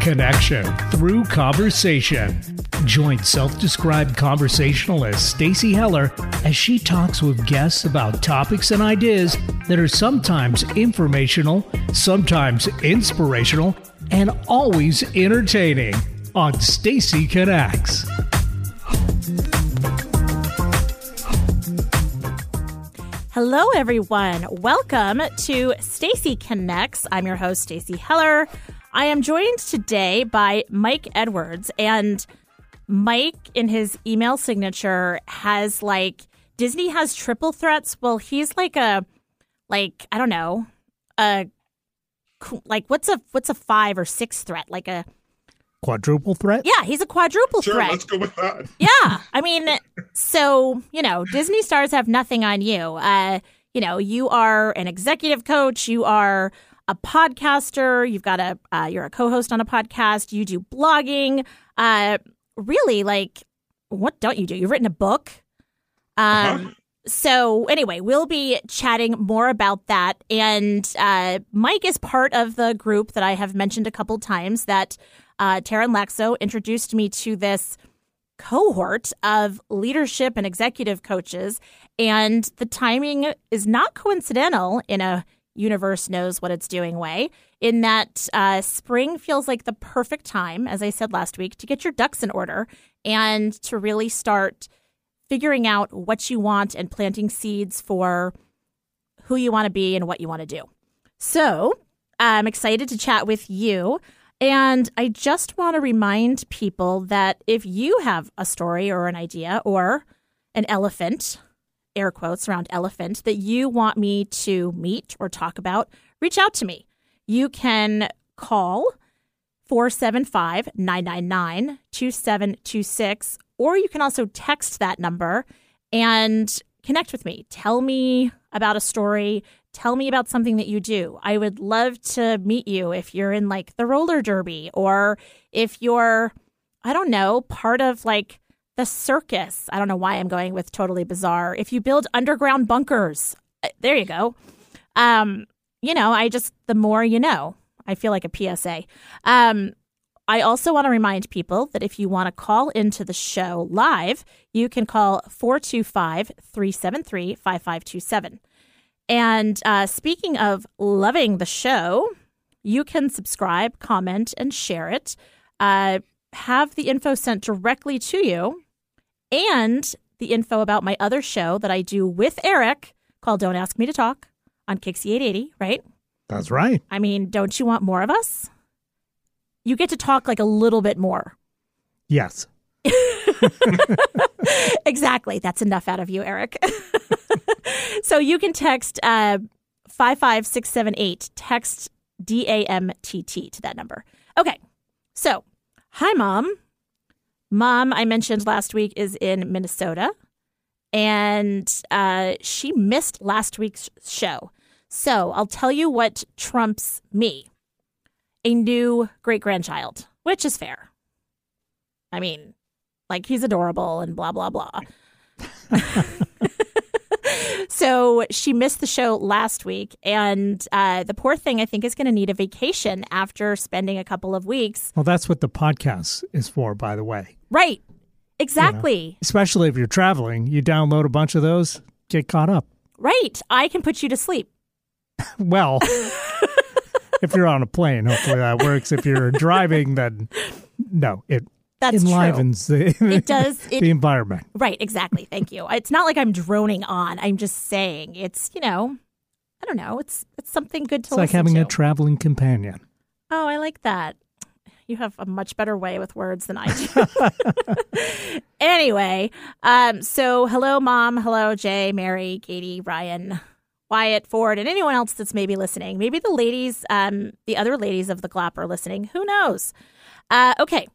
Connection through conversation. Join self described conversationalist Stacy Heller as she talks with guests about topics and ideas that are sometimes informational, sometimes inspirational, and always entertaining on Stacy Connects. Hello, everyone. Welcome to Stacy Connects. I'm your host, Stacy Heller. I am joined today by Mike Edwards, and Mike, in his email signature, has like Disney has triple threats. Well, he's like a, like I don't know, a like what's a what's a five or six threat? Like a quadruple threat? Yeah, he's a quadruple sure, threat. Let's go with that. yeah, I mean, so you know, Disney stars have nothing on you. Uh, you know, you are an executive coach. You are a podcaster. You've got a uh, you're a co-host on a podcast. You do blogging. Uh, really, like, what don't you do? You've written a book. Um. Uh-huh. So anyway, we'll be chatting more about that. And uh, Mike is part of the group that I have mentioned a couple times that uh, Taryn Laxo introduced me to this cohort of leadership and executive coaches. And the timing is not coincidental in a universe knows what it's doing way, in that uh, spring feels like the perfect time, as I said last week, to get your ducks in order and to really start figuring out what you want and planting seeds for who you want to be and what you want to do. So I'm excited to chat with you. And I just want to remind people that if you have a story or an idea or an elephant, air quotes around elephant, that you want me to meet or talk about, reach out to me. You can call 475 999 2726, or you can also text that number and connect with me. Tell me about a story. Tell me about something that you do. I would love to meet you if you're in like the roller derby or if you're, I don't know, part of like the circus. I don't know why I'm going with totally bizarre. If you build underground bunkers, uh, there you go. Um, you know, I just, the more you know, I feel like a PSA. Um, I also want to remind people that if you want to call into the show live, you can call 425 373 5527. And uh, speaking of loving the show, you can subscribe, comment, and share it. Uh, have the info sent directly to you and the info about my other show that I do with Eric called Don't Ask Me to Talk on KIXI 880, right? That's right. I mean, don't you want more of us? You get to talk like a little bit more. Yes. exactly. That's enough out of you, Eric. so you can text uh, 55678, text D A M T T to that number. Okay. So, hi, mom. Mom, I mentioned last week, is in Minnesota and uh, she missed last week's show. So, I'll tell you what trumps me a new great grandchild, which is fair. I mean, like he's adorable and blah, blah, blah. so she missed the show last week, and uh, the poor thing, I think, is going to need a vacation after spending a couple of weeks. Well, that's what the podcast is for, by the way. Right. Exactly. You know, especially if you're traveling, you download a bunch of those, get caught up. Right. I can put you to sleep. well, if you're on a plane, hopefully that works. If you're driving, then no, it that's enlivens true. The, it does it, the environment. Right, exactly. Thank you. It's not like I'm droning on. I'm just saying it's you know, I don't know. It's it's something good to. It's like having to. a traveling companion. Oh, I like that. You have a much better way with words than I do. anyway, um, so hello, mom. Hello, Jay, Mary, Katie, Ryan. Wyatt, Ford, and anyone else that's maybe listening. Maybe the ladies, um, the other ladies of the GLAP are listening. Who knows? Uh, okay,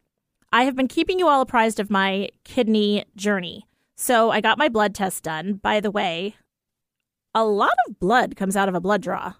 I have been keeping you all apprised of my kidney journey. So I got my blood test done. By the way, a lot of blood comes out of a blood draw.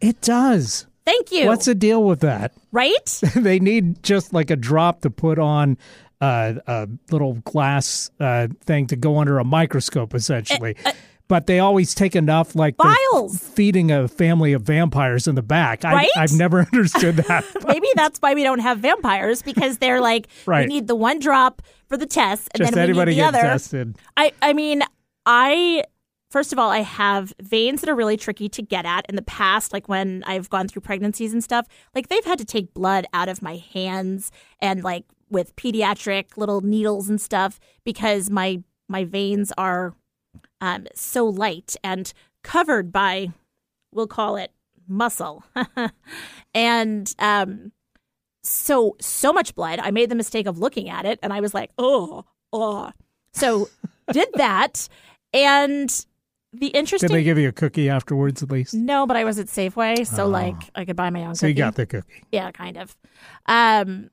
It does. Thank you. What's the deal with that? Right? they need just like a drop to put on uh, a little glass uh, thing to go under a microscope, essentially. Uh, uh, but they always take enough, like they're feeding a family of vampires in the back. Right? I, I've never understood that. Maybe that's why we don't have vampires because they're like Right. we need the one drop for the test and Just then we need the other. tested. I I mean, I first of all, I have veins that are really tricky to get at in the past, like when I've gone through pregnancies and stuff. Like they've had to take blood out of my hands and like with pediatric little needles and stuff because my my veins are um, so light and covered by we'll call it muscle and um so so much blood i made the mistake of looking at it and i was like oh oh so did that and the interesting. Did they give you a cookie afterwards at least? no but i was at safeway so like i could buy my own. So you got the cookie. Yeah, kind of. Um,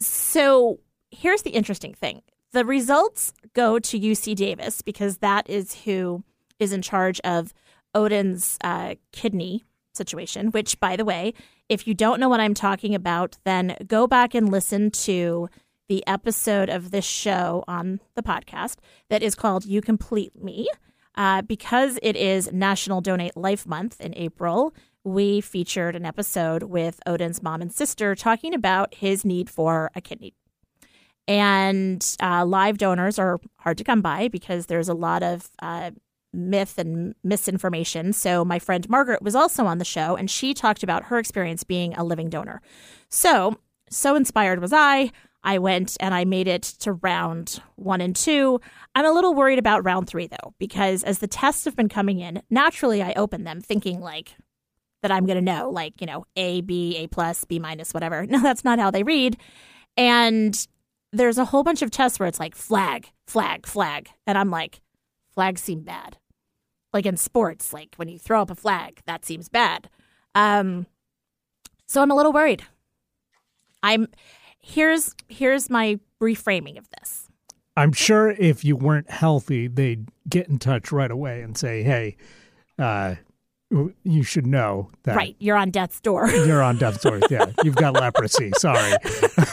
so here's the interesting thing the results go to UC Davis because that is who is in charge of Odin's uh, kidney situation, which, by the way, if you don't know what I'm talking about, then go back and listen to the episode of this show on the podcast that is called You Complete Me. Uh, because it is National Donate Life Month in April, we featured an episode with Odin's mom and sister talking about his need for a kidney. And uh, live donors are hard to come by because there's a lot of uh, myth and misinformation. So, my friend Margaret was also on the show and she talked about her experience being a living donor. So, so inspired was I. I went and I made it to round one and two. I'm a little worried about round three though, because as the tests have been coming in, naturally I open them thinking like that I'm going to know, like, you know, A, B, A plus, B minus, whatever. No, that's not how they read. And there's a whole bunch of tests where it's like flag, flag, flag. And I'm like, flags seem bad. Like in sports, like when you throw up a flag, that seems bad. Um, so I'm a little worried. I'm here's here's my reframing of this. I'm sure if you weren't healthy, they'd get in touch right away and say, "Hey, uh, you should know that Right, you're on death's door. you're on death's door. Yeah, you've got leprosy. Sorry,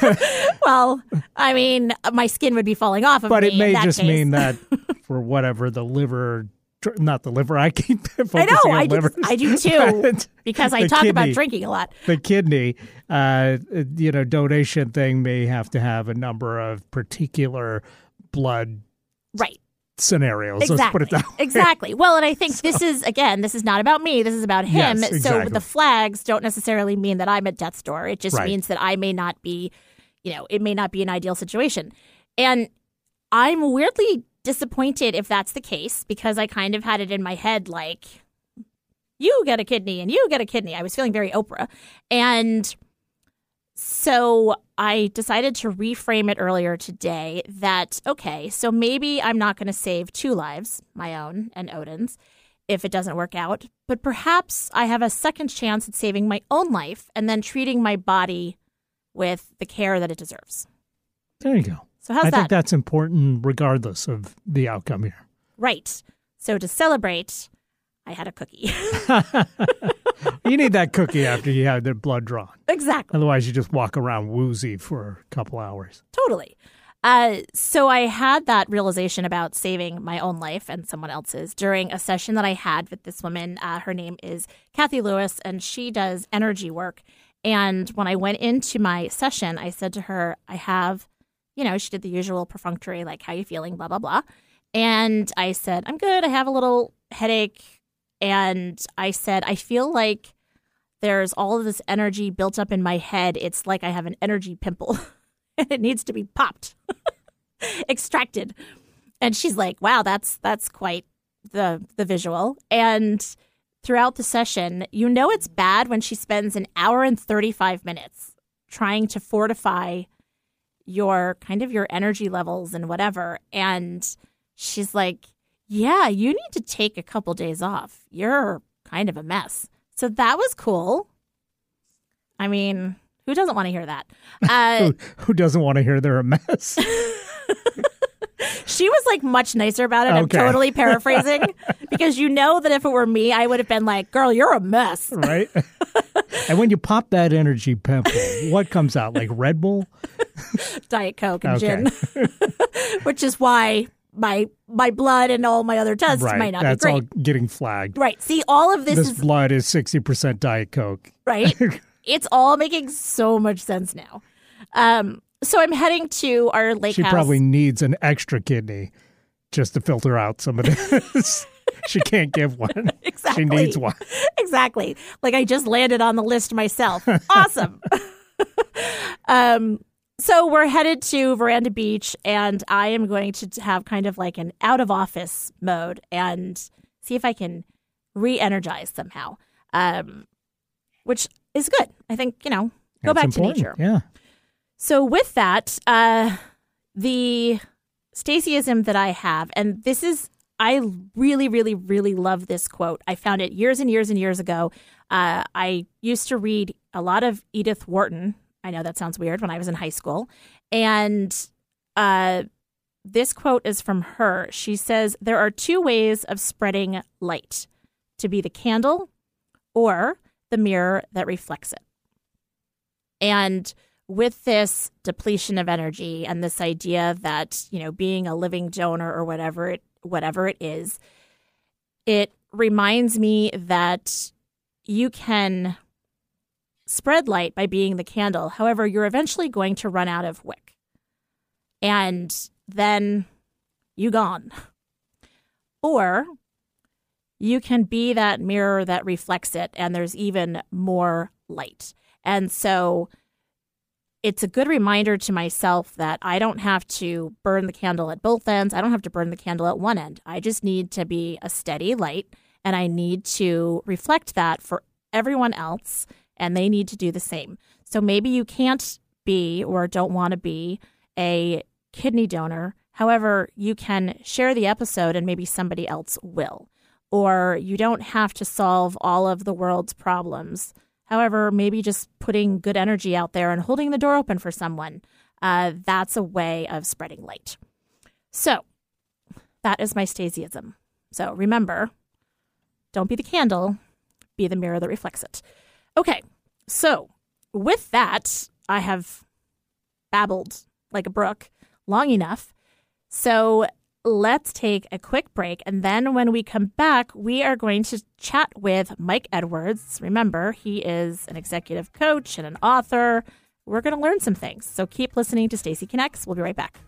well, I mean, my skin would be falling off of but it may just case. mean that for whatever the liver, not the liver. I keep focusing I know, on I do. I do too, because I talk about drinking a lot. the kidney, uh, you know, donation thing may have to have a number of particular blood Right. Scenarios. Exactly. Let's put it that way. Exactly. Well, and I think this is again, this is not about me. This is about him. Yes, So the flags don't necessarily mean that I'm at death's door. It just Right. means that I may not be, you know, it may not be an ideal situation. And I'm weirdly disappointed if that's the case because I kind of had it in my head like you get a kidney and you get a kidney. I was feeling very Oprah. And so I decided to reframe it earlier today that, okay, so maybe I'm not going to save two lives, my own and Odin's, if it doesn't work out, but perhaps I have a second chance at saving my own life and then treating my body with the care that it deserves. There you go. So, how's I that? I think that's important regardless of the outcome here. right. So, to celebrate, I had a cookie. You need that cookie after you have the blood drawn. exactly. Otherwise, you just walk around woozy for a couple hours. Totally. Uh, so I had that realization about saving my own life and someone else's during a session that I had with this woman. Uh, her name is Kathy Lewis, and she does energy work. And when I went into my session, I said to her, I have, you know, she did the usual perfunctory, like, how you feeling, blah, blah, blah. And I said, I'm good. I have a little headache. And I said, I feel like there's all of this energy built up in my head. It's like I have an energy pimple. and it needs to be popped, extracted. And she's like, "Wow, that's that's quite the the visual." And throughout the session, you know it's bad when she spends an hour and 35 minutes trying to fortify your kind of your energy levels and whatever. And she's like, "Yeah, you need to take a couple days off. You're kind of a mess." So that was cool. I mean, who doesn't want to hear that? Uh, Who, who doesn't want to hear they're a mess? She was like much nicer about it. I'm totally paraphrasing because you know that if it were me, I would have been like, girl, you're a mess. right? and when you pop that energy pimple, what comes out? Like Red Bull? Diet Coke and Okay. gin, which is why my my blood and all my other tests right. might not That's be great. That's all getting flagged. Right. See, all of this, This is blood is 60% Diet Coke. right. it's all making so much sense now. Um, so I'm heading to our lake She house. probably needs an extra kidney just to filter out some of this. she can't give one. Exactly. She needs one. exactly. Like I just landed on the list myself. Awesome. um, so we're headed to Veranda Beach, and I am going to have kind of like an out of office mode and see if I can re energize somehow, um, which is good. I think, you know, go That's back important. to nature. Yeah. So with that, uh, the Stacyism that I have, and this is I really, really, really love this quote. I found it years and years and years ago. Uh, I used to read a lot of Edith Wharton. I know that sounds weird when I was in high school, and uh, this quote is from her. She says, "There are two ways of spreading light: to be the candle, or the mirror that reflects it." And with this depletion of energy and this idea that you know being a living donor or whatever it whatever it is it reminds me that you can spread light by being the candle however you're eventually going to run out of wick and then you gone or you can be that mirror that reflects it and there's even more light and so it's a good reminder to myself that I don't have to burn the candle at both ends. I don't have to burn the candle at one end. I just need to be a steady light and I need to reflect that for everyone else and they need to do the same. So maybe you can't be or don't want to be a kidney donor. However, you can share the episode and maybe somebody else will. Or you don't have to solve all of the world's problems. However, maybe just putting good energy out there and holding the door open for someone, uh, that's a way of spreading light. So that is my Stacyism. So remember, don't be the candle, be the mirror that reflects it. Okay, so with that, I have babbled like a brook long enough. So let's take a quick break. And then when we come back, we are going to chat with Mike Edwards. Remember, he is an executive coach and an author. We're going to learn some things. So keep listening to Stacy Connects. We'll be right back.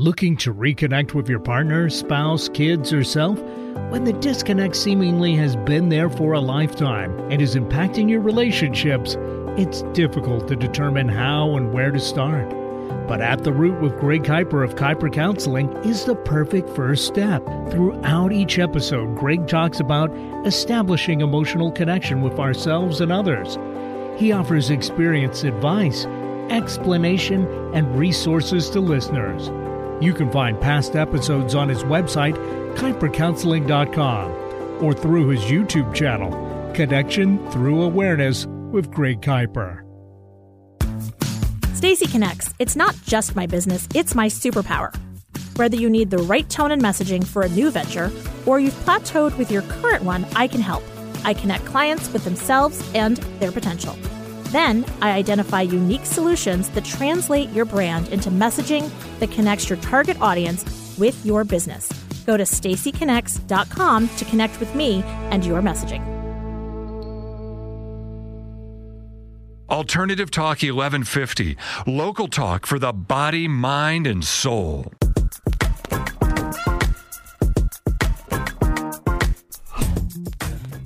Looking to reconnect with your partner, spouse, kids, or self? When the disconnect seemingly has been there for a lifetime and is impacting your relationships, it's difficult to determine how and where to start. But At the Root with Greg Kuiper of Kuiper Counseling is the perfect first step. Throughout each episode, Greg talks about establishing emotional connection with ourselves and others. He offers experience advice, explanation, and resources to listeners. You can find past episodes on his website, kuipercounseling.com, or through his YouTube channel, Connection Through Awareness with Greg Kuiper. Stacy Connects. It's not just my business, it's my superpower. Whether you need the right tone and messaging for a new venture or you've plateaued with your current one, I can help. I connect clients with themselves and their potential. Then I identify unique solutions that translate your brand into messaging that connects your target audience with your business. Go to stacyconnects.com to connect with me and your messaging. Alternative Talk 1150, local talk for the body, mind, and soul.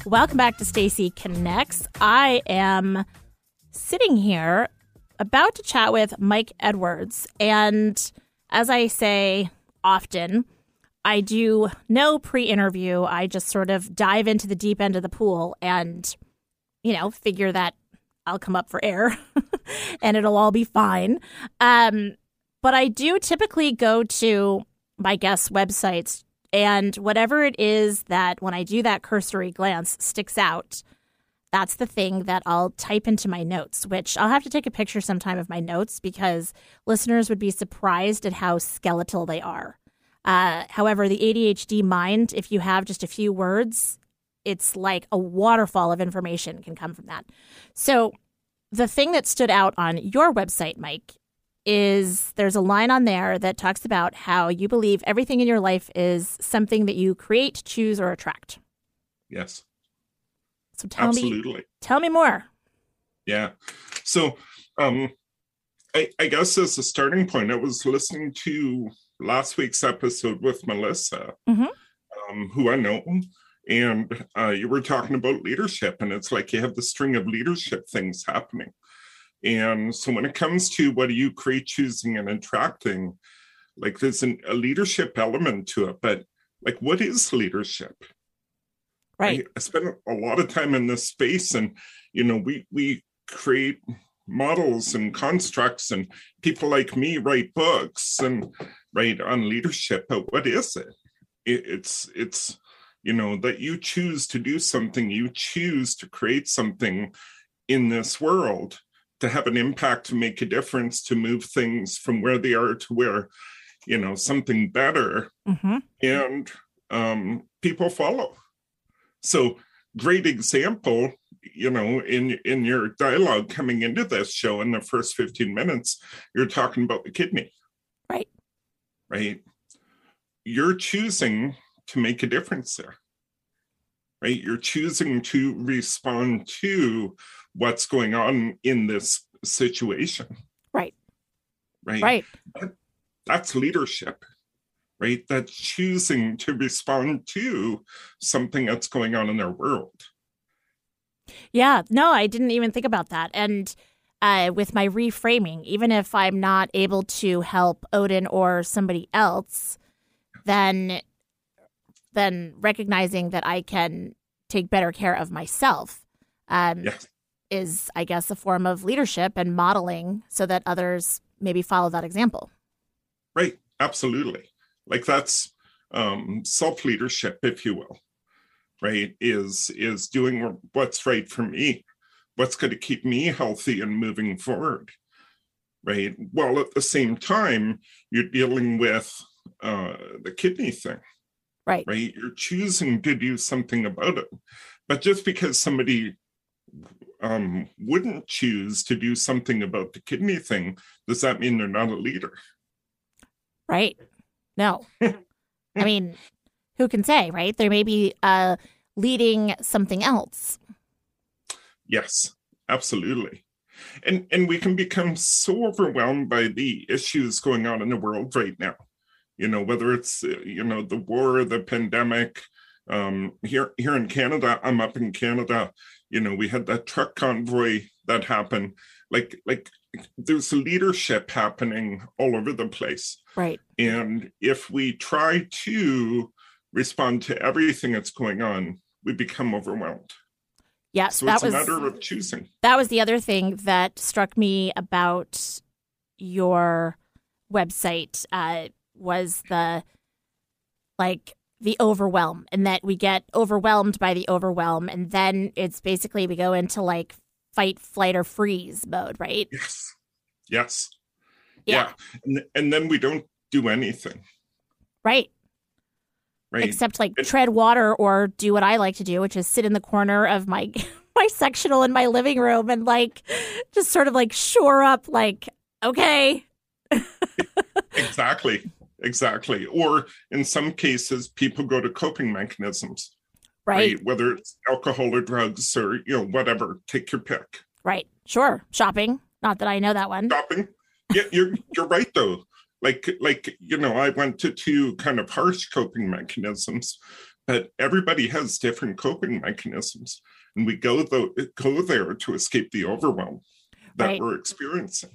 Welcome back to Stacy Connects. I am sitting here about to chat with Mike Edwards. And as I say often, I do no pre interview. I just sort of dive into the deep end of the pool and, you know, figure that I'll come up for air and it'll all be fine. Um, but I do typically go to my guests' websites and whatever it is that when I do that cursory glance sticks out, that's the thing that I'll type into my notes, which I'll have to take a picture sometime of my notes because listeners would be surprised at how skeletal they are. Uh, however, the ADHD mind, if you have just a few words, it's like a waterfall of information can come from that. So, the thing that stood out on your website, Mike, is there's a line on there that talks about how you believe everything in your life is something that you create, choose, or attract. Yes. So tell Absolutely. me, tell me more. Yeah. So, um, I, I guess as a starting point, I was listening to last week's episode with Melissa, Mhm. um, who I know, and uh, you were talking about leadership, and it's like you have the string of leadership things happening. And so, when it comes to what do you create, choosing, and attracting, like there's an, a leadership element to it, but like, what is leadership? Right. I, I spent a lot of time in this space, and you know, we we create models and constructs, and people like me write books and write on leadership. But what is it? it it's it's you know that you choose to do something, you choose to create something in this world to have an impact, to make a difference, to move things from where they are to where you know something better hmm and um, people follow. So great example, you know, in in your dialogue coming into this show in the first 15 minutes, you're talking about the kidney. Right. Right. You're choosing to make a difference there. Right. You're choosing to respond to what's going on in this situation. Right. Right Right. that's leadership right? That's choosing to respond to something that's going on in their world. Yeah, no, I didn't even think about that. And uh, with my reframing, even if I'm not able to help Odin or somebody else, then then recognizing that I can take better care of myself um, yes. is, I guess, a form of leadership and modeling so that others maybe follow that example. right. Absolutely like that's um self leadership if you will right is is doing what's right for me. What's going to keep me healthy and moving forward right? While at the same time you're dealing with uh the kidney thing. Right. right? You're choosing to do something about it. But just because somebody um wouldn't choose to do something about the kidney thing does that mean they're not a leader? Right. No. I mean, who can say, right? There may be uh, leading something else. Yes, absolutely. And and we can become so overwhelmed by the issues going on in the world right now. You know, whether it's uh, you know the war, the pandemic. Um, here here in Canada, I'm up in Canada. You know, we had that truck convoy that happened. Like like there's leadership happening all over the place. Right. And if we try to respond to everything that's going on, we become overwhelmed. Yes, So that it's was a matter of choosing. that was the other thing that struck me about your website uh, was the like the overwhelm and that we get overwhelmed by the overwhelm and then it's basically we go into like fight flight or freeze mode right Yes. Yes. Yeah. Yeah. And, and then we don't do anything, right right? except like And- tread water or do what I like to do, which is sit in the corner of my my sectional in my living room and like just sort of like shore up like okay exactly. Exactly. Or in some cases, people go to coping mechanisms, right Whether it's alcohol or drugs or, you know, whatever, take your pick. right sure shopping not that I know that one Shopping. Yeah, you're you're right though. Like like, you know, I went to two kind of harsh coping mechanisms, but everybody has different coping mechanisms. And we go though go there to escape the overwhelm that Right. we're experiencing.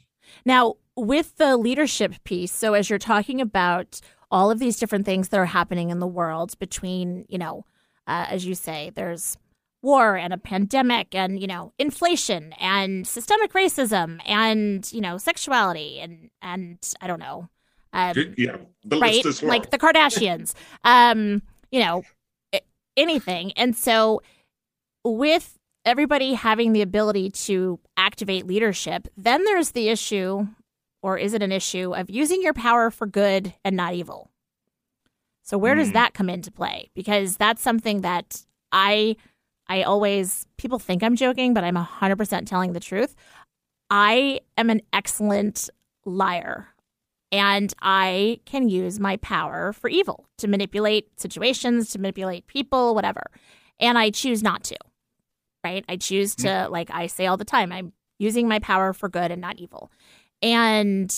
Now, with the leadership piece, so as you're talking about all of these different things that are happening in the world between, you know, uh, as you say, there's war and a pandemic and, you know, inflation and systemic racism and, you know, sexuality and, and I don't know. Um, yeah. The right? list is. Like the Kardashians, um, you know, anything. And so, with everybody having the ability to activate leadership, then there's the issue, or is it an issue, of using your power for good and not evil? So where does mm. that come into play? Because that's something that I I always people think I'm joking, but I'm 100% telling the truth. I am an excellent liar and I can use my power for evil to manipulate situations, to manipulate people, whatever. And I choose not to. Right? I choose to mm. like I say all the time, I'm using my power for good and not evil. And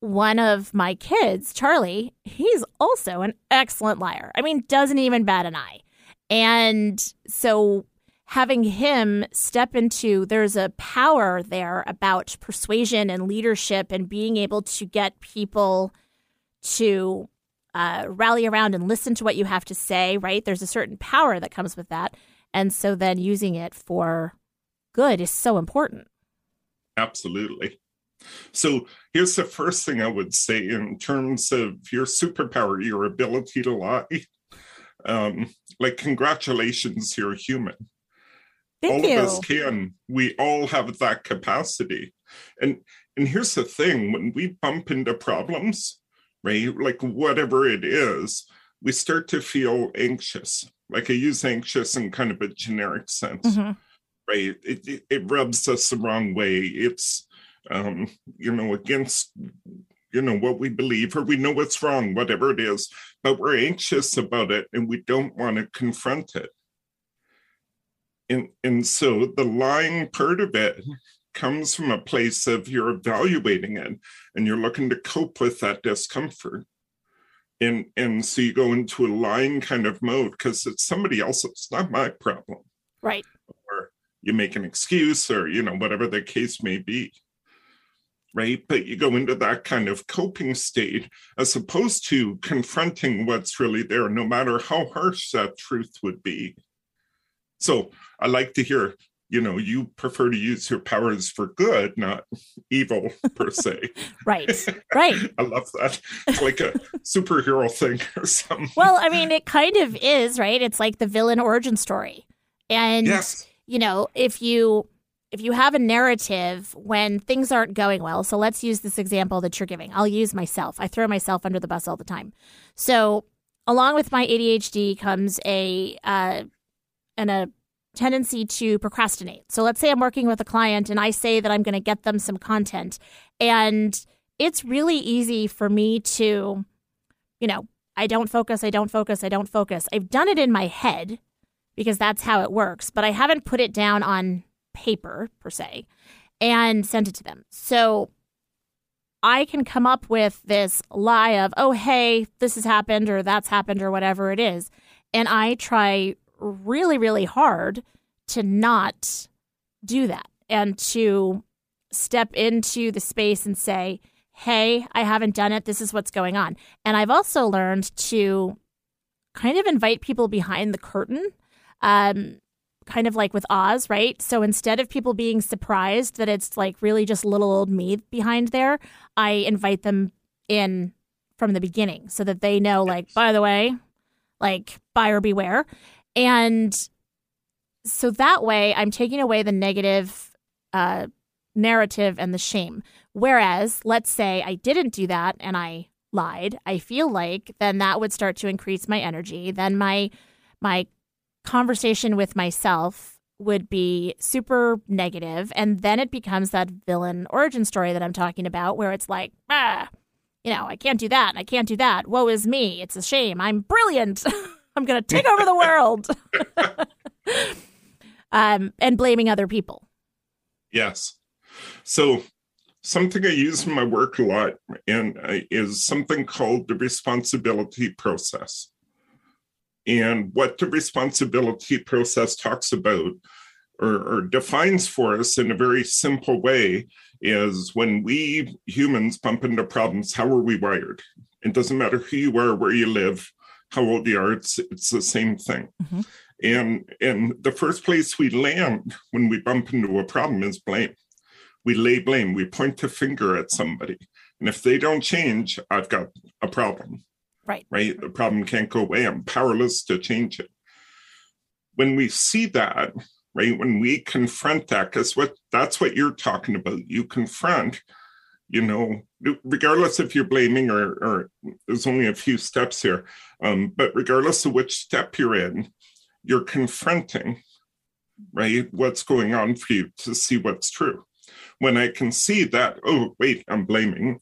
one of my kids, Charlie, he's also an excellent liar. I mean, doesn't even bat an eye. And so having him step into there's a power there about persuasion and leadership and being able to get people to uh, rally around and listen to what you have to say, right? There's a certain power that comes with that. And so then using it for good is so important. Absolutely. So here's the first thing I would say in terms of your superpower, your ability to lie. Um, like, congratulations, you're human. Thank all you. of us can. We all have that capacity. And and here's the thing: when we bump into problems, right, like whatever it is, we start to feel anxious. Like I use anxious in kind of a generic sense, Mm-hmm. right? It, it it rubs us the wrong way. It's um, you know, against you know what we believe or we know what's wrong, whatever it is, but we're anxious about it and we don't want to confront it. And and so the lying part of it comes from a place of you're evaluating it and you're looking to cope with that discomfort. And and so you go into a lying kind of mode because it's somebody else it's not my problem. Right. or you make an excuse or you know whatever the case may be right but you go into that kind of coping state as opposed to confronting what's really there no matter how harsh that truth would be so i like to hear you know you prefer to use your powers for good not evil per se Right. Right. i love that it's like a superhero thing or something Well, I mean, it kind of is, right? It's like the villain origin story. And yes you know, if you if you have a narrative when things aren't going well, so let's use this example that you're giving. I'll use myself. I throw myself under the bus all the time. So, along with my ADHD comes a uh, and a tendency to procrastinate. So, let's say I'm working with a client and I say that I'm going to get them some content, and it's really easy for me to, you know, I don't focus, I don't focus, I don't focus. I've done it in my head because that's how it works, but I haven't put it down on paper per se and sent it to them. So I can come up with this lie of, oh, hey, this has happened or that's happened or whatever it is. And I try really, really hard to not do that and to step into the space and say, hey, I haven't done it. This is what's going on. And I've also learned to kind of invite people behind the curtain um, kind of like with Oz, right? So instead of people being surprised that it's like really just little old me behind there, I invite them in from the beginning so that they know, like, by the way, like, buyer beware. And so that way I'm taking away the negative uh, narrative and the shame. Whereas, let's say I didn't do that and I lied, I feel like then that would start to increase my energy. Then my my conversation with myself would be super negative and then it becomes that villain origin story that I'm talking about where it's like ah you know I can't do that I can't do that woe is me it's a shame I'm brilliant I'm going to take over the world um and blaming other people Yes. So something I use in my work a lot and uh, is something called the responsibility process. And what the responsibility process talks about or, or defines for us in a very simple way is when we humans bump into problems, how are we wired? It doesn't matter who you are, where you live, how old you are, it's it's the same thing. Mhm. And and the first place we land when we bump into a problem is blame. We lay blame, we point the finger at somebody. And if they don't change, I've got a problem. Right. Right. The problem can't go away. I'm powerless to change it. When we see that, right, when we confront that, because what that's what you're talking about. You confront you know, regardless if you're blaming or, or there's only a few steps here, um, but regardless of which step you're in, you're confronting, right, what's going on for you to see what's true. When I can see that, oh, wait, I'm blaming,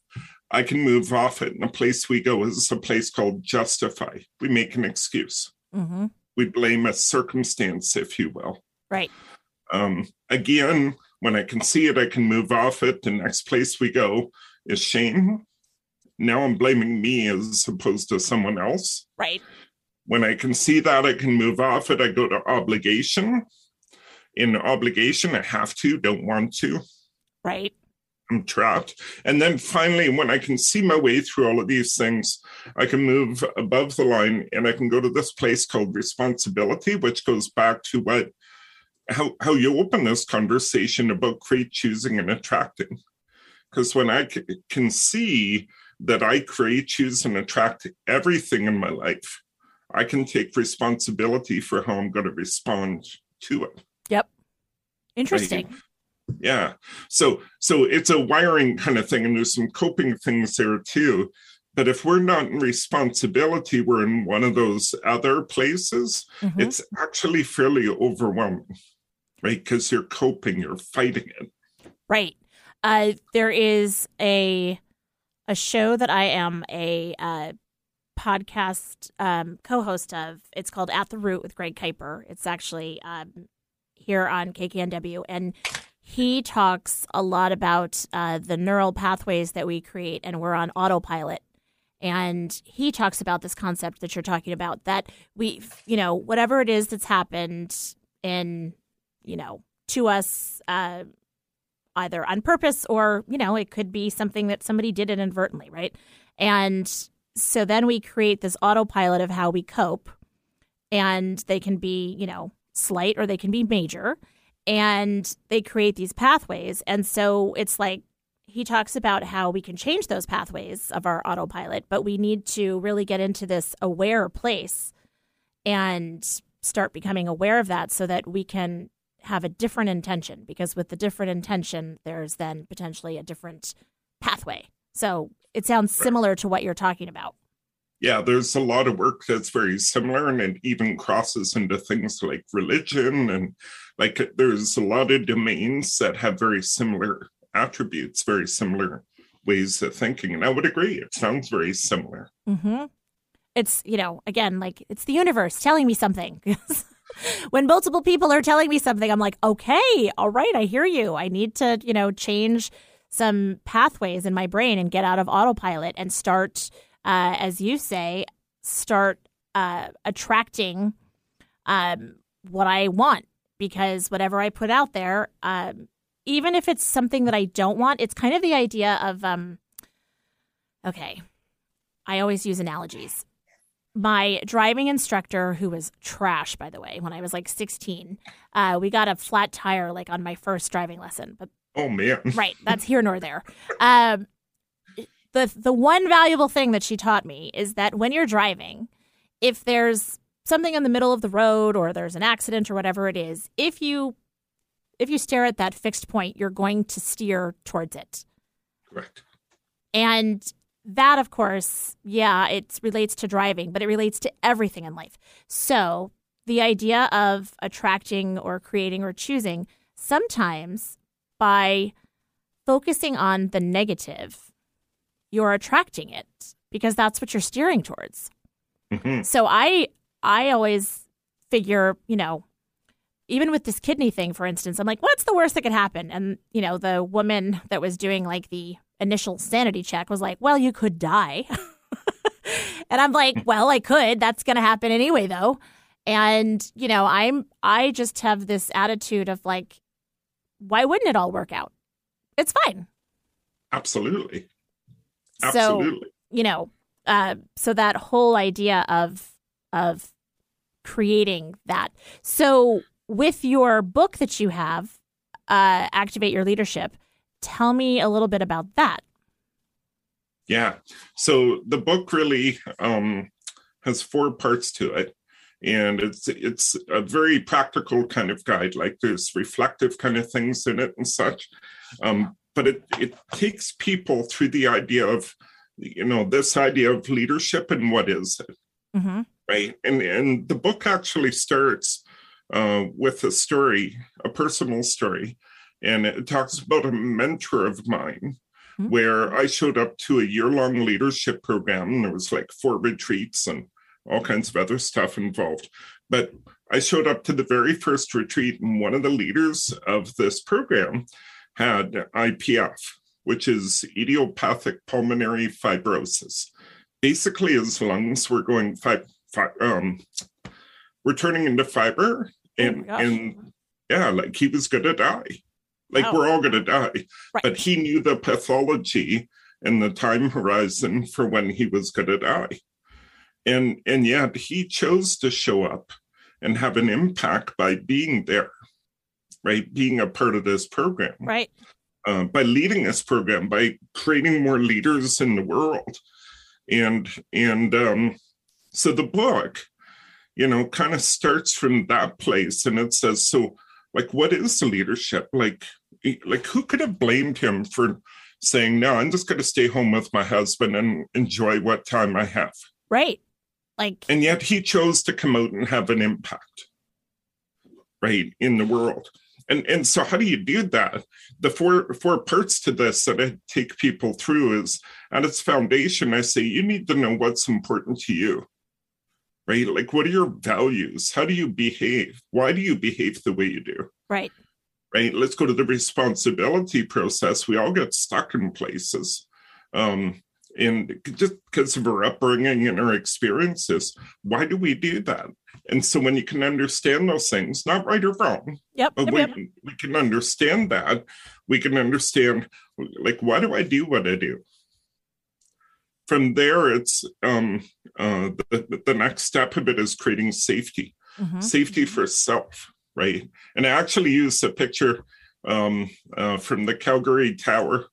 I can move off it. And the place we go is a place called justify. We make an excuse. Mm-hmm. We blame a circumstance, if you will. Right. Um, again, when I can see it, I can move off it. The next place we go is shame. Now I'm blaming me as opposed to someone else. Right. When I can see that, I can move off it. I go to obligation. In obligation, I have to, don't want to. Right. I'm trapped. And then finally, when I can see my way through all of these things, I can move above the line and I can go to this place called responsibility, which goes back to what how how you open this conversation about create choosing and attracting because when I c- can see that i create choose and attract everything in my life i can take responsibility for how i'm going to respond to it yep interesting right? Yeah so so it's a wiring kind of thing and there's some coping things there too but if we're not in responsibility we're in one of those other places mm-hmm. it's actually fairly overwhelming right? Because you're coping, you're fighting it. Right. Uh, there is a a show that I am a uh, podcast um, co-host of. It's called At the Root with Greg Kuiper. It's actually um, here on KKNW, and he talks a lot about uh, the neural pathways that we create, and we're on autopilot. And he talks about this concept that you're talking about that we, you know, whatever it is that's happened in you know, to us uh, either on purpose or, you know, it could be something that somebody did inadvertently, right? And so then we create this autopilot of how we cope. And they can be, you know, slight or they can be major. And they create these pathways. And so it's like he talks about how we can change those pathways of our autopilot, but we need to really get into this aware place and start becoming aware of that so that we can have a different intention because with the different intention, there's then potentially a different pathway. So it sounds similar to what you're talking about. Yeah, there's a lot of work that's very similar and it even crosses into things like religion and like there's a lot of domains that have very similar attributes, very similar ways of thinking. And I would agree, it sounds very similar. Mm-hmm. It's, you know, again, like it's the universe telling me something. when multiple people are telling me something, I'm like, okay, all right, I hear you. I need to, you know, change some pathways in my brain and get out of autopilot and start, uh, as you say, start uh, attracting um, what I want. Because whatever I put out there, um, even if it's something that I don't want, it's kind of the idea of, um, okay, I always use analogies my driving instructor, who was trash, by the way, when I was like 16, uh, we got a flat tire like on my first driving lesson. But oh man, right, that's here nor there. Um, the the one valuable thing that she taught me is that when you're driving, if there's something in the middle of the road or there's an accident or whatever it is, if you if you stare at that fixed point, you're going to steer towards it. Correct. And that, of course, yeah, it relates to driving, but it relates to everything in life. So the idea of attracting or creating or choosing sometimes by focusing on the negative, you're attracting it because that's what you're steering towards. Mm-hmm. So I I always figure, you know, even with this kidney thing, for instance, I'm like, what's the worst that could happen? And, you know, the woman that was doing like the initial sanity check was like, well, you could die. and I'm like, well, I could. That's going to happen anyway, though. And, you know, I'm, I just have this attitude of like, why wouldn't it all work out? It's fine. Absolutely. Absolutely. So, you know, uh, so that whole idea of, of creating that. So with your book that you have, uh, Activate Your Leadership, Tell me a little bit about that. Yeah. So the book really um, has four parts to it. And it's it's a very practical kind of guide. Like there's reflective kind of things in it and such. Um, but it it takes people through the idea of you know this idea of leadership and what is it Mm-hmm. Right? And and the book actually starts uh, with a story a personal story. And it talks about a mentor of mine Hmm. where i showed up to a year-long leadership program. And there was like four retreats and all kinds of other stuff involved. But i showed up to the very first retreat and one of the leaders of this program had ipf which is idiopathic pulmonary fibrosis. Basically his lungs were going fi- fi- um were turning into fiber Oh and gosh. and yeah like he was gonna die like Wow. we're all gonna die Right. but he knew the pathology and the time horizon for when he was gonna die and and yet he chose to show up and have an impact by being there right being a part of this program Right. uh, by leading this program, by creating more leaders in the world, and and um, so the book, you know, kind of starts from that place, and it says, so like, what is the leadership? Like, like who could have blamed him for saying, no, I'm just going to stay home with my husband and enjoy what time I have, Right. Like, and yet he chose to come out and have an impact, right, in the world. And and so how do you do that? The four four parts to this that i take people through is at its foundation i say you need to know what's important to you right? Like what are your values? How do you behave? Why do you behave the way you do? Right. right? Let's go to the responsibility process. We all get stuck in places um and just because of our upbringing and our experiences why do we do that? And so when you can understand those things not right or wrong Yep. but yep, we, yep. we can understand that. We can understand like why do i do what i do from there it's um uh the, the next step of it is creating safety. Mhm. safety for self right? And i actually use a picture um uh, from the calgary tower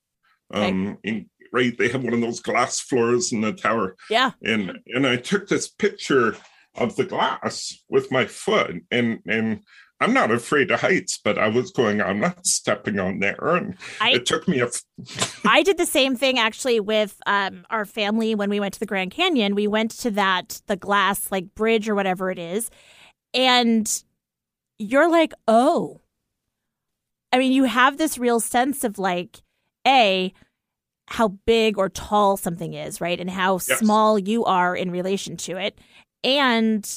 um in, right they have one of those glass floors in the tower. Yeah. and and I took this picture of the glass with my foot and and I'm not afraid of heights, but I was going, I'm not stepping on there. And I- it took me a f- I did the same thing actually with um, our family when we went to the Grand Canyon. We went to that the glass like bridge or whatever it is, and you're like, oh. I mean, you have this real sense of like, a how big or tall something is, right, and how Yes. small you are in relation to it, and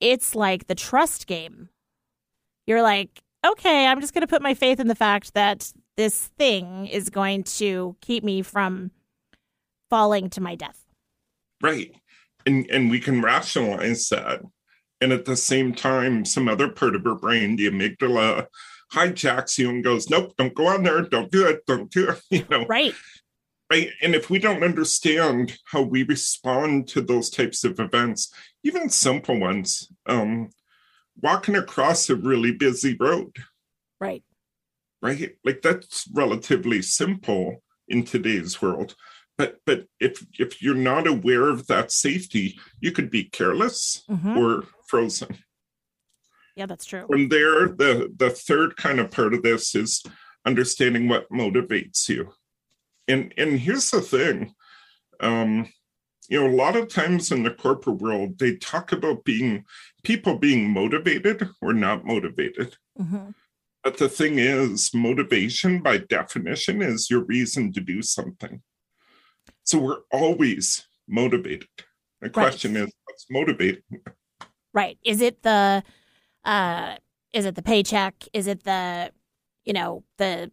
it's like the trust game. You're like, okay, I'm just going to put my faith in the fact that this thing is going to keep me from falling to my death. right. And and we can rationalize that. And at the same time, some other part of our brain, the amygdala, hijacks you and goes, Nope, don't go on there, don't do it, don't do it. You know, Right. right and if we don't understand how we respond to those types of events even simple ones um walking across a really busy road Right. right like that's relatively simple in today's world but but if if you're not aware of that safety you could be careless Mhm. or frozen Yeah, that's true. from there the the third kind of part of this is understanding what motivates you and and here's the thing um you know a lot of times in the corporate world they talk about being people being motivated or not motivated. Hmm but the thing is motivation by definition is your reason to do something. So we're always motivated. The question is what's motivating Right. Is it the uh is it the paycheck? Is it the you know, the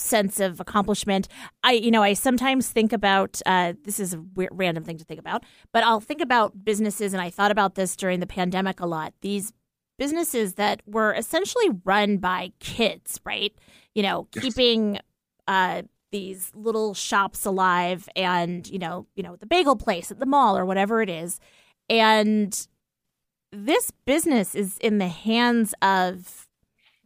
sense of accomplishment? I you know, I sometimes think about uh this is a weird, random thing to think about, but I'll think about businesses and I thought about this during the pandemic a lot. These businesses that were essentially run by kids, right? You know, Yes. keeping uh these little shops alive and you know you know the bagel place at the mall or whatever it is and this business is in the hands of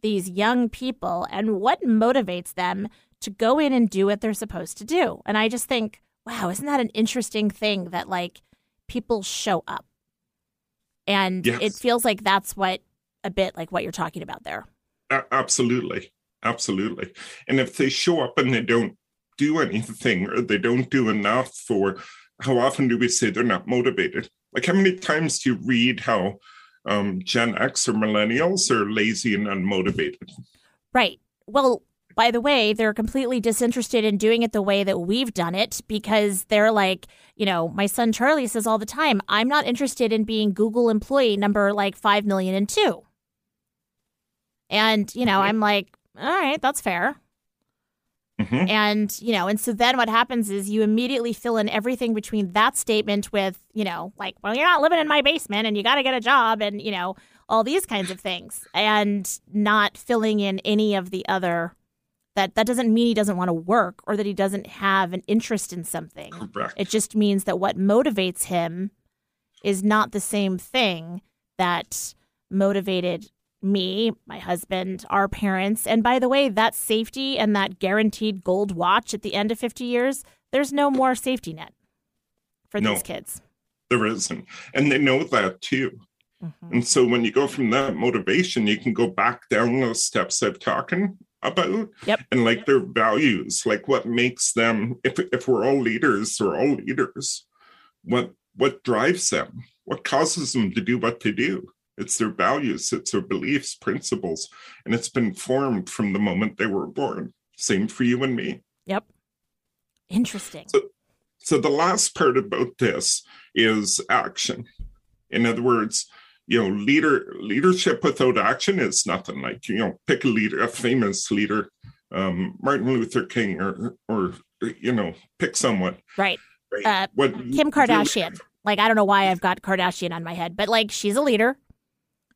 these young people and what motivates them to go in and do what they're supposed to do and i just think wow isn't that an interesting thing that like people show up and Yes. it feels like that's what a bit like what you're talking about there A- absolutely absolutely. And if they show up and they don't do anything or they don't do enough, or how often do we say they're not motivated? Like, how many times do you read how um, Gen X or millennials are lazy and unmotivated? Right. Well, by the way, they're completely disinterested in doing it the way that we've done it because they're like, you know, my son Charlie says all the time, I'm not interested in being Google employee number like 5 million and two. And, you know, I'm like, all right, that's fair. Mhm. And, you know, and so then what happens is you immediately fill in everything between that statement with, you know, like, well, you're not living in my basement and you got to get a job and, you know, all these kinds of things and not filling in any of the other that that doesn't mean he doesn't want to work or that he doesn't have an interest in something. Correct. It just means that what motivates him is not the same thing that motivated me, my husband, our parents. And by the way, that safety and that guaranteed gold watch at the end of 50 years, there's no more safety net for No. these kids. There isn't. And they know that too. Mhm. And so when you go from that motivation, you can go back down those steps I've talking about. Yep. And like their values, like what makes them, if if we're all leaders, they're all leaders. What what drives them? What causes them to do what they do? It's their values, it's their beliefs, principles, and it's been formed from the moment they were born. Same for you and me. Yep. Interesting. So, so the last part about this is action. In other words, you know, leader leadership without action is nothing. Like you know, pick a leader, a famous leader, um, Martin Luther King, or or you know, pick someone. Right. Right? Uh, what Kim Kardashian. Like, I don't know why I've got Kardashian on my head, but like, she's a leader,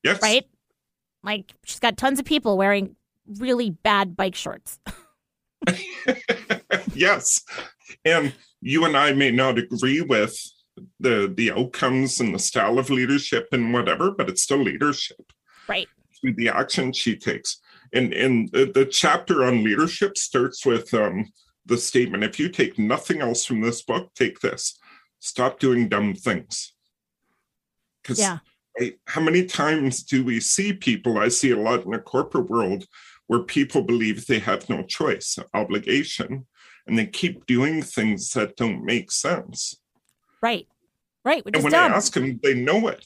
Yes. right? Like, she's got tons of people wearing really bad bike shorts. yes. And you and I may not agree with the the outcomes and the style of leadership and whatever, but it's still leadership. Right. Through the action she takes. And and the, the chapter on leadership starts with um the statement if you take nothing else from this book, take this. Stop doing dumb things. Because Yeah. How many times do we see people? I see a lot in the corporate world where people believe they have no choice, obligation, and they keep doing things that don't make sense. Right. Right. And when dumb. I ask them, they know it.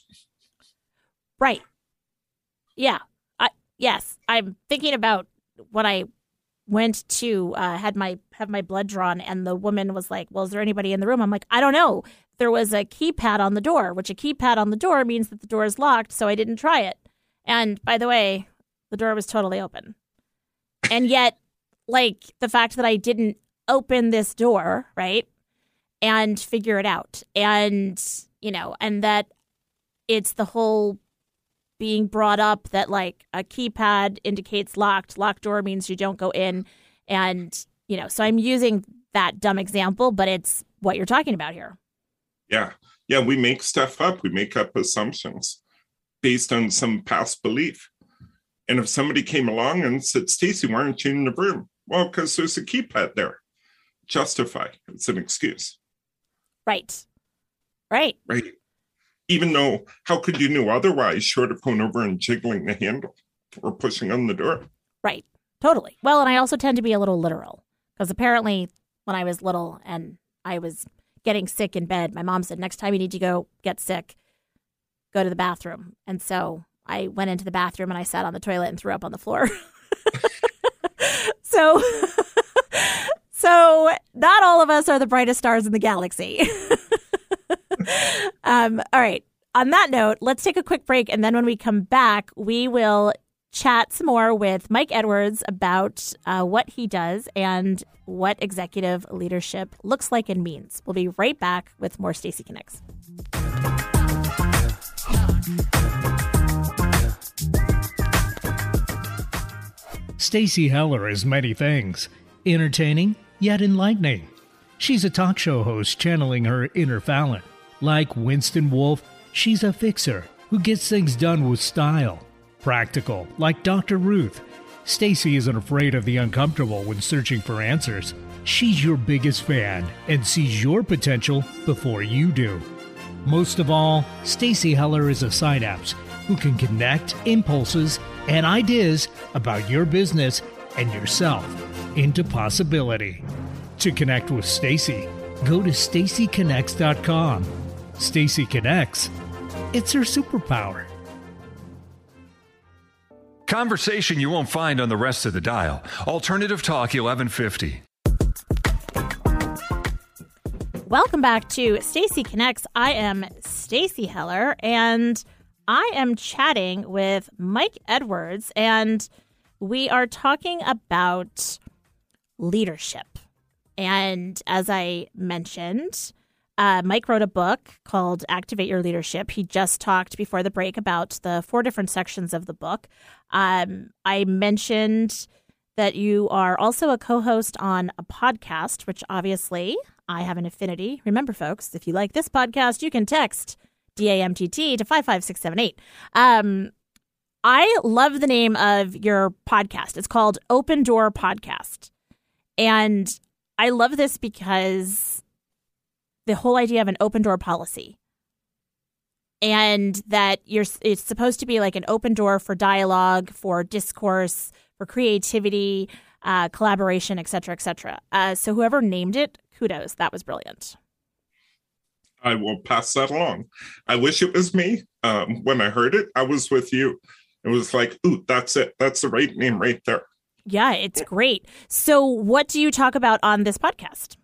Right. Yeah. I yes. I'm thinking about when I went to uh, had my have my blood drawn, and the woman was like, "Well, is there anybody in the room?" I'm like, "I don't know." There was a keypad on the door, which a keypad on the door means that the door is locked, so I didn't try it. And by the way, the door was totally open. And yet, like the fact that I didn't open this door, right, and figure it out, and you know, and that it's the whole being brought up that like a keypad indicates locked locked door means you don't go in and you know so i'm using that dumb example but it's what you're talking about here Yeah. Yeah. We make stuff up, we make up assumptions based on some past belief. And if somebody came along and said, Stacy, why aren't you in the room? Well, because there's a keypad there. Justify. It's an excuse. right right right? Even though, how could you know otherwise, short of going over and jiggling the handle or pushing on the door? right totally well and i also tend to be a little literal because apparently when i was little and i was getting sick in bed. My mom said next time you need to go get sick go to the bathroom. And so i went into the bathroom and i sat on the toilet and threw up on the floor. So so not all of us are the brightest stars in the galaxy. Um, all right. On that note let's take a quick break. And then when we come back we will chat some more with mike edwards about uh, what he does and what executive leadership looks like and means we'll be right back with more stacy connects Stacy Heller is many things entertaining, yet enlightening. She's a talk show host channeling her inner Fallon. Like Winston Wolfe, she's a fixer who gets things done with style. Practical, like Dr. Ruth. Stacy isn't afraid of the uncomfortable when searching for answers. She's your biggest fan and sees your potential before you do. Most of all, Stacy Heller is a synapse who can connect impulses and ideas about your business and yourself into possibility. To connect with Stacy, go to stacyconnects.com. Stacy Connects. It's her superpower. Conversation you won't find on the rest of the dial. Alternative Talk 1150. Welcome back to Stacy Connects. I am Stacy Heller and I am chatting with Mike Edwards and we are talking about leadership. And as I mentioned, uh, Mike wrote a book called Activate Your Leadership. He just talked before the break about the four different sections of the book. Um, I mentioned that you are also a co host on a podcast, which obviously I have an affinity. Remember, folks, if you like this podcast, you can text DAMTT to 55678. Um, I love the name of your podcast. It's called Open Door Podcast. And I love this because the whole idea of an open door policy. And that you're it's supposed to be like an open door for dialogue for discourse for creativity uh, collaboration et cetera et cetera. Uh, so whoever named it kudos. That was brilliant. I will pass that along. I wish it was me. Um, when i heard it i was with you. It was like ooh that's it. That's the right name right there. Yeah it's great. So what do you talk about on this podcast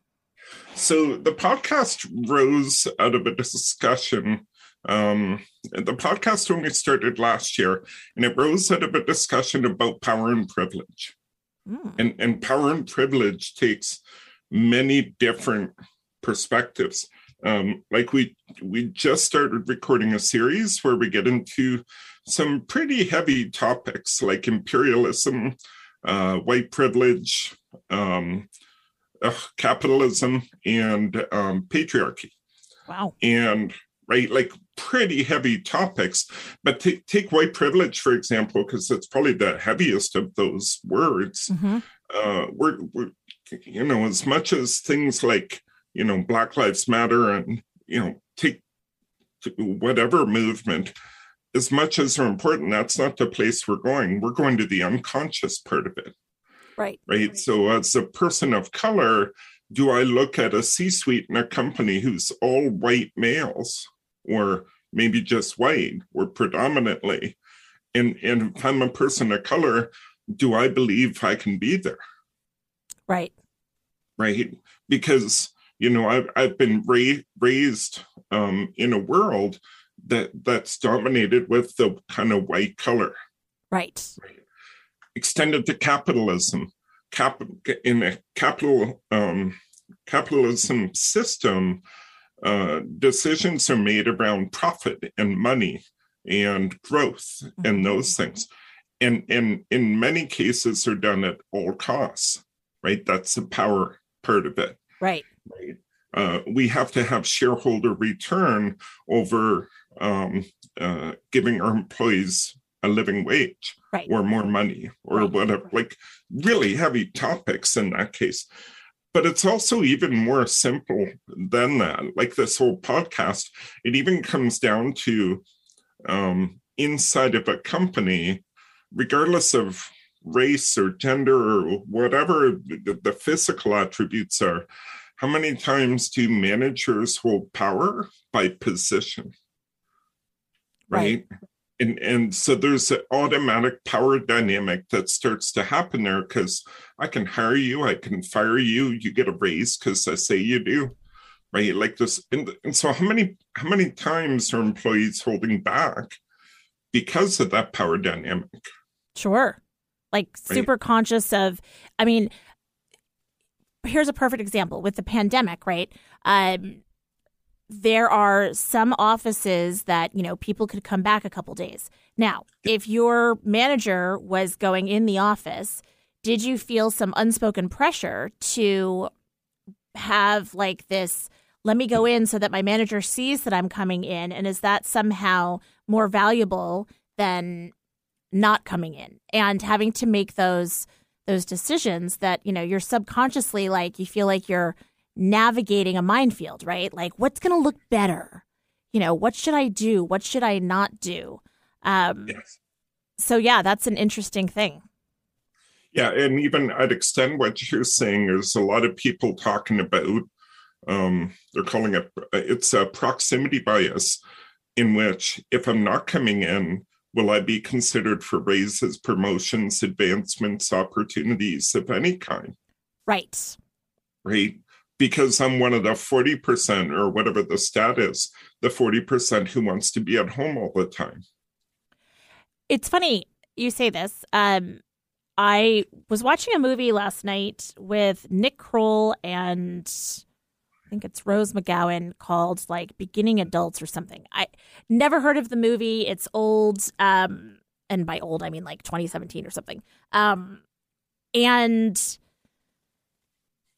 so the podcast rose out of a discussion. Um, the podcast only started last year, and it rose out of a discussion about power and privilege. Mm. And, and power and privilege takes many different perspectives. Um, like we we just started recording a series where we get into some pretty heavy topics like imperialism, uh, white privilege, um, uh, capitalism and um, patriarchy. Wow. And right, like pretty heavy topics. But t- take white privilege, for example, because it's probably the heaviest of those words. Mm-hmm. Uh, we're, we're, you know, as much as things like, you know, Black Lives Matter and, you know, take whatever movement, as much as they're important, that's not the place we're going. We're going to the unconscious part of it. Right. Right. So, as a person of color, do I look at a C suite in a company who's all white males, or maybe just white, or predominantly? And, and if I'm a person of color, do I believe I can be there? Right. Right. Because, you know, I've, I've been ra- raised um, in a world that that's dominated with the kind of white color. Right. right extended to capitalism. Cap, in a capital um, capitalism system, uh, decisions are made around profit and money and growth and mm-hmm. those things. And, and in many cases, are done at all costs, right? That's the power part of it. Right. Right. Uh, we have to have shareholder return over um, uh, giving our employees a living wage right. or more money or right. whatever, like really heavy topics in that case. But it's also even more simple than that. Like this whole podcast, it even comes down to um, inside of a company, regardless of race or gender or whatever the, physical attributes are, how many times do managers hold power by position? right? right and and so there's an automatic power dynamic that starts to happen there because i can hire you i can fire you you get a raise because i say you do right? Like this and, and so how many how many times are employees holding back because of that power dynamic? Sure. Like right? super conscious of i mean here's a perfect example with the pandemic right? Um there are some offices that you know people could come back a couple days. Now if your manager was going in the office did you feel some unspoken pressure to have like this let me go in so that my manager sees that i'm coming in and is that somehow more valuable than not coming in? And having to make those those decisions that you know you're subconsciously like you feel like you're navigating a minefield, right? Like, what's going to look better? You know, what should I do? What should I not do? Um, yes. So, yeah, that's an interesting thing. Yeah, and even I'd extend what you're saying. There's a lot of people talking about. Um, they're calling it it's a proximity bias, in which if I'm not coming in, will I be considered for raises, promotions, advancements, opportunities of any kind? Right. Right. Because I'm one of the 40% or whatever the stat is, the 40% who wants to be at home all the time. It's funny you say this. Um, I was watching a movie last night with Nick Kroll and I think it's Rose McGowan called like Beginning Adults or something. I never heard of the movie. It's old. Um, and by old, I mean like 2017 or something. Um, and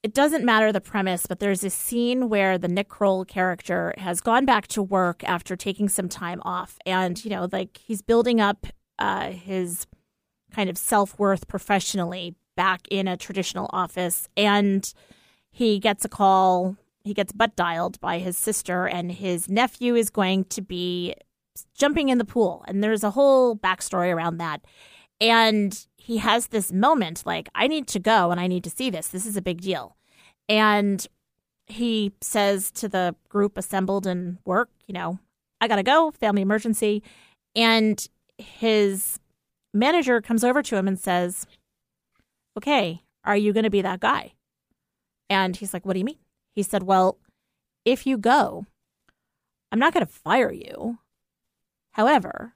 it doesn't matter the premise, but there's a scene where the Nick Kroll character has gone back to work after taking some time off. And, you know, like he's building up uh, his kind of self worth professionally back in a traditional office. And he gets a call, he gets butt dialed by his sister, and his nephew is going to be jumping in the pool. And there's a whole backstory around that. And he has this moment like, I need to go and I need to see this. This is a big deal. And he says to the group assembled in work, you know, I got to go, family emergency. And his manager comes over to him and says, Okay, are you going to be that guy? And he's like, What do you mean? He said, Well, if you go, I'm not going to fire you. However,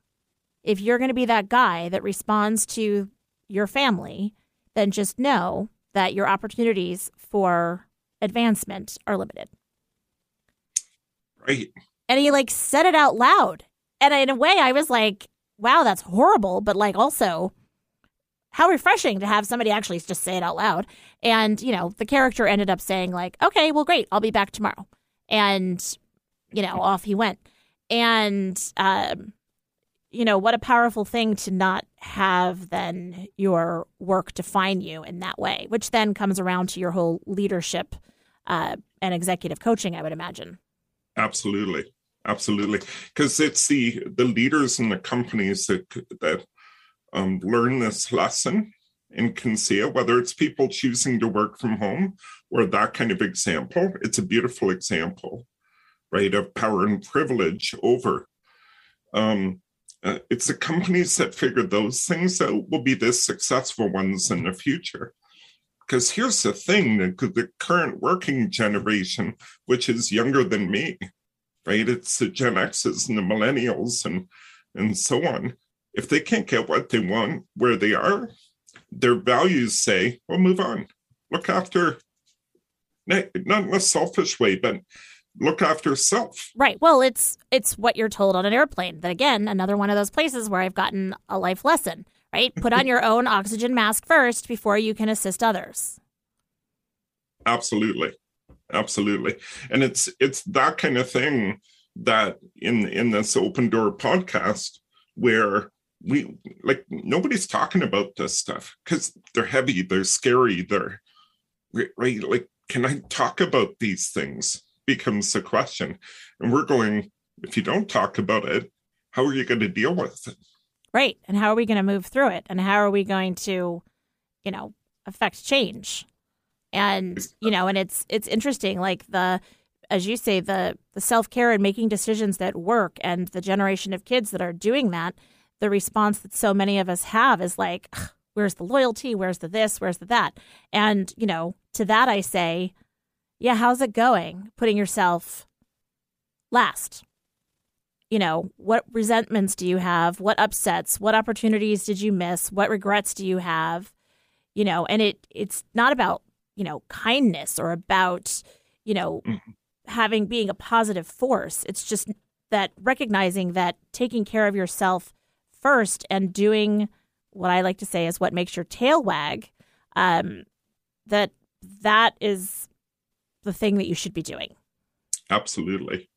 if you're going to be that guy that responds to your family, then just know that your opportunities for advancement are limited. Right. And he like said it out loud. And in a way, I was like, wow, that's horrible, but like also how refreshing to have somebody actually just say it out loud. And, you know, the character ended up saying, like, okay, well, great, I'll be back tomorrow. And, you know, off he went. And, um, you know, what a powerful thing to not have then your work define you in that way, which then comes around to your whole leadership uh, and executive coaching, I would imagine. Absolutely absolutely because it's the the leaders in the companies that that um, learn this lesson and can see it whether it's people choosing to work from home or that kind of example it's a beautiful example right of power and privilege over um, uh, it's the companies that figure those things out will be the successful ones in the future because here's the thing the, the current working generation which is younger than me right? It's the Gen X's and the millennials and and so on. If they can't get what they want where they are, their values say, well, move on. Look after, not in a selfish way, but look after self. Right. Well, it's it's what you're told on an airplane. That again, another one of those places where I've gotten a life lesson. Right. Put on your own oxygen mask first before you can assist others. Absolutely absolutely and it's it's that kind of thing that in in this open door podcast where we like nobody's talking about this stuff because they're heavy they're scary they're right like can i talk about these things becomes the question. And we're going if you don't talk about it how are you going to deal with it? Right. And how are we going to move through it? And how are we going to you know affect change? And you know and it's it's interesting like the as you say the the self-care and making decisions that work and the generation of kids that are doing that the response that so many of us have is like where's the loyalty? Where's the this? Where's the that? And you know to that i say yeah how's it going? Putting yourself last. You know what resentments do you have? What upsets? What opportunities did you miss? What regrets do you have? You know and it it's not about you know, kindness or about, you know, mm-hmm. having being a positive force. It's just that recognizing that taking care of yourself first and doing what I like to say is what makes your tail wag, um, that that is the thing that you should be doing. Absolutely.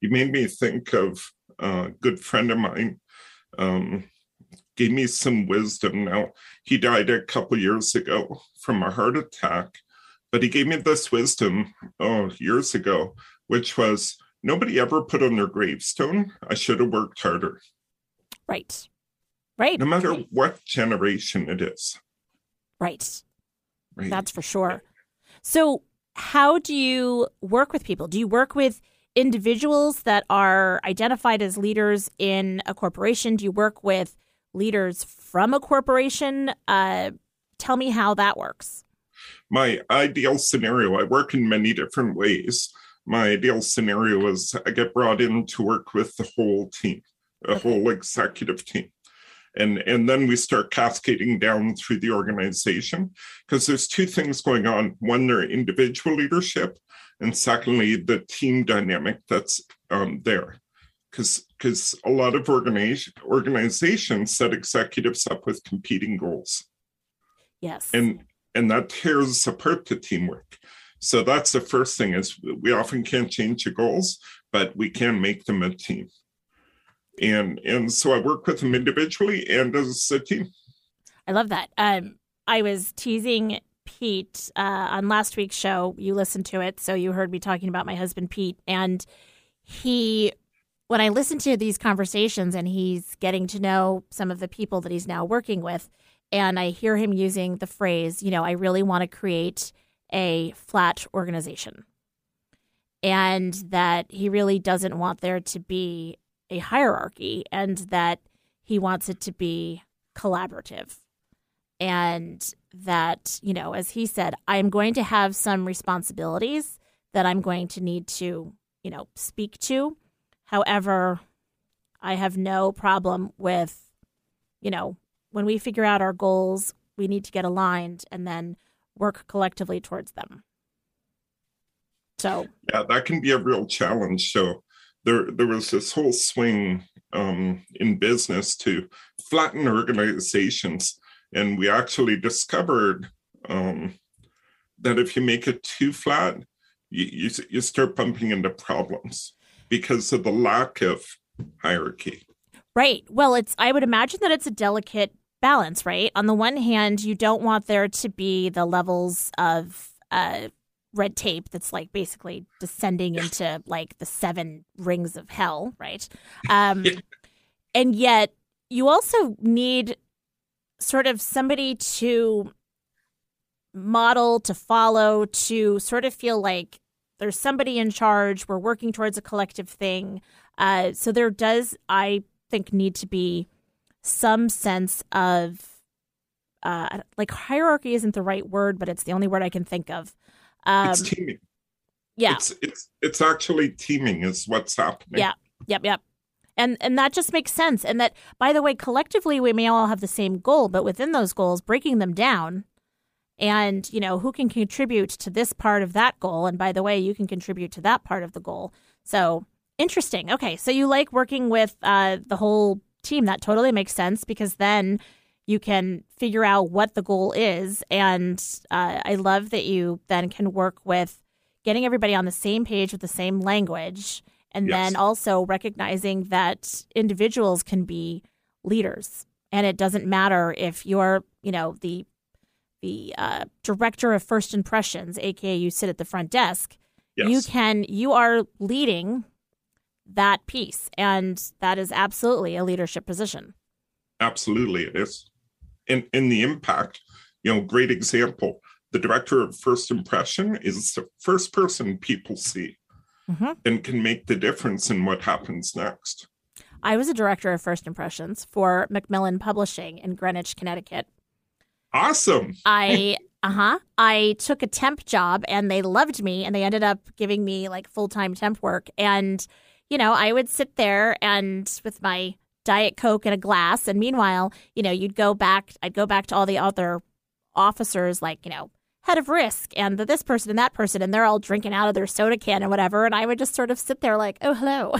You made me think of a good friend of mine. Um, gave me some wisdom. Now, he died a couple years ago from a heart attack, but he gave me this wisdom, oh, years ago, which was nobody ever put on their gravestone, I should have worked harder. Right. Right. No matter what generation it is. Right. Right. That's for sure. So, how do you work with people? Do you work with individuals that are identified as leaders in a corporation? Do you work with leaders from a corporation? Uh, tell me how that works. My ideal scenario, I work in many different ways. My ideal scenario is I get brought in to work with the whole team, the Okay. whole executive team. And, and then we start cascading down through the organization because there's two things going on. One, their individual leadership, and secondly, the team dynamic that's um, there. Because because a lot of organization organizations set executives up with competing goals Yes. and and that tears apart the teamwork so that's the first thing is we often can't change the goals but we can make them a team and and so i work with them individually and as a team I love that. Um, I was teasing Pete uh, on last week's show. You listened to it, so you heard me talking about my husband Pete, and he. When I listen to these conversations and he's getting to know some of the people that he's now working with, and I hear him using the phrase, you know, I really want to create a flat organization. And that he really doesn't want there to be a hierarchy and that he wants it to be collaborative. And that you know as he said i'm going to have some responsibilities that i'm going to need to you know speak to. However i have no problem with you know when we figure out our goals we need to get aligned and then work collectively towards them. So yeah that can be a real challenge. So there there was this whole swing um, in business to flatten organizations and we actually discovered um, that if you make it too flat you, you, you start bumping into problems because of the lack of hierarchy Right. Well, it's I would imagine that it's a delicate balance, right? On the one hand, you don't want there to be the levels of uh, red tape that's like basically descending into like the seven rings of hell, right? Um, Yeah. And yet, you also need sort of somebody to model, to follow, to sort of feel like there's somebody in charge. We're working towards a collective thing. Uh, so there does, I think, need to be some sense of uh, like hierarchy isn't the right word, but it's the only word I can think of. Um, it's teaming yeah, it's it's it's actually teaming is what's happening Yeah. Yep, yep. And and that just makes sense. And that by the way, collectively we may all have the same goal, but within those goals, breaking them down and, you know, who can contribute to this part of that goal and by the way, you can contribute to that part of the goal. So, interesting. Okay, so you like working with uh the whole team. That totally makes sense because then you can figure out what the goal is. And uh, I love that you then can work with getting everybody on the same page with the same language and Yes. then also recognizing that individuals can be leaders. And it doesn't matter if you're you know the the uh, director of first impressions aka you sit at the front desk yes. you can you are leading that piece. And that is absolutely a leadership position. Absolutely it is in in the impact you know great example the director of first impression is the first person people see hmm and can make the difference in what happens next i was a director of first impressions for macmillan publishing in greenwich connecticut awesome I uh huh. I took a temp job and they loved me and they ended up giving me like full time temp work. And, you know, I would sit there and with my Diet Coke in a glass. And meanwhile, you know, you'd go back, I'd go back to all the other officers, like, you know, head of risk and the, this person and that person. And they're all drinking out of their soda can and whatever. And I would just sort of sit there like, oh, hello.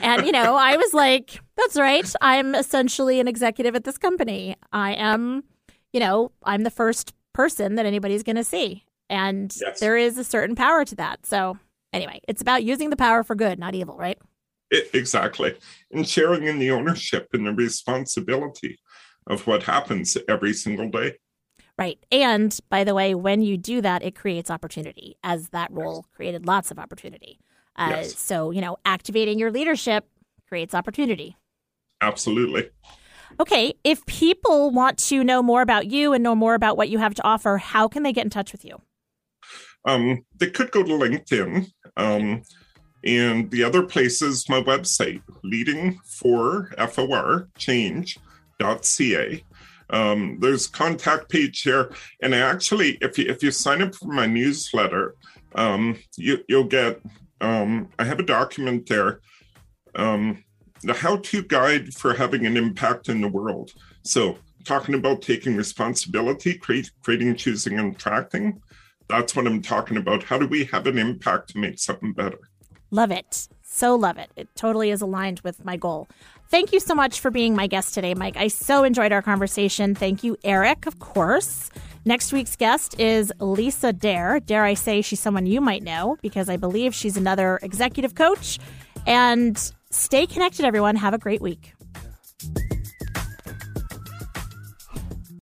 and you know, I was like, that's right. I'm essentially an executive at this company. I am, you know, I'm the first person that anybody's going to see. And Yes. there is a certain power to that. So, anyway, it's about using the power for good, not evil, right? Exactly and sharing in the ownership and the responsibility of what happens every single day Right. And by the way, when you do that, it creates opportunity, as that role created lots of opportunity. Uh, Yes. So, you know, activating your leadership creates opportunity. absolutely Okay, if people want to know more about you and know more about what you have to offer, how can they get in touch with you? Um, they could go to LinkedIn. Um, and the other place is my website, leading for FOR. Um, there's contact page here, and actually, if you if you sign up for my newsletter, um, you you'll get. Um, I have a document there, um, the how-to guide for having an impact in the world. So, talking about taking responsibility, create, creating, choosing, and attracting. That's what I'm talking about. How do we have an impact to make something better? Love it. So love it. It totally is aligned with my goal. Thank you so much for being my guest today, Mike. I so enjoyed our conversation. Thank you, Eric, of course. Next week's guest is Lisa Dare. Dare I say she's someone you might know because I believe she's another executive coach. And stay connected, everyone. Have a great week.